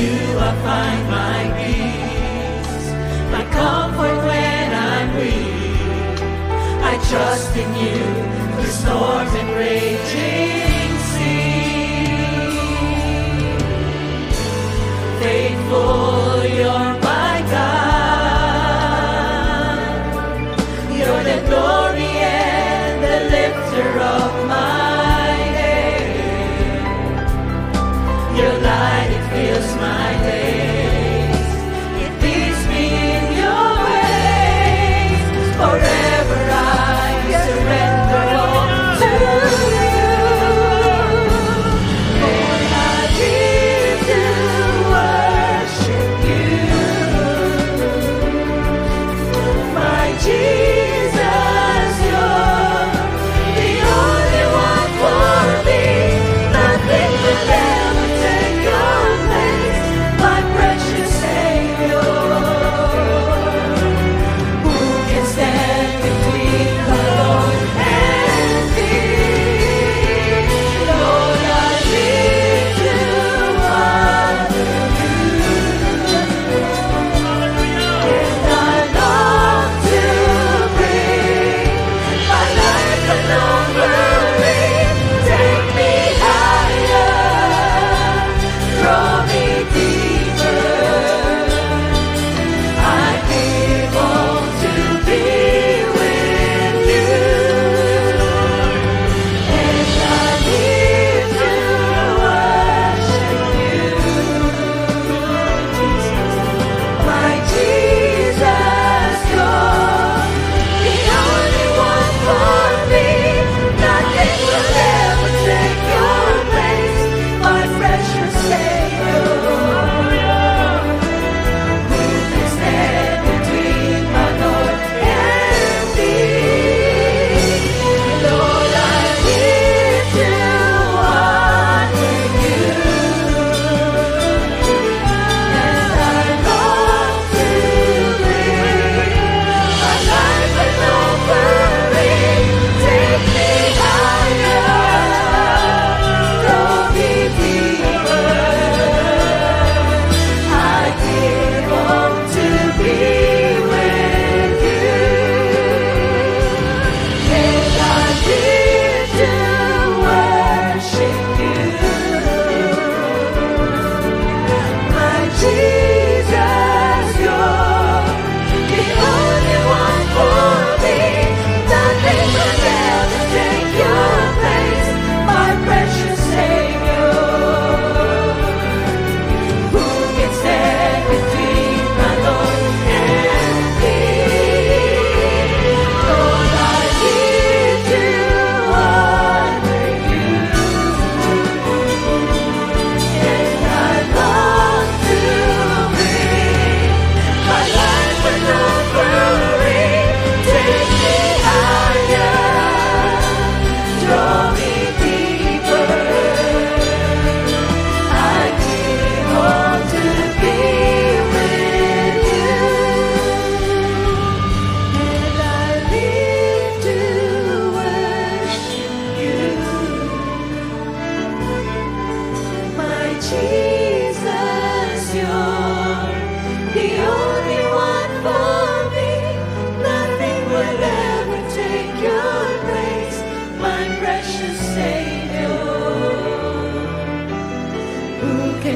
you I find my peace, my comfort when I'm weak. I trust in you through storms and raging sea. Faithful, you're my God. You're the glory and the lifter of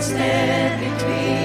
can stand between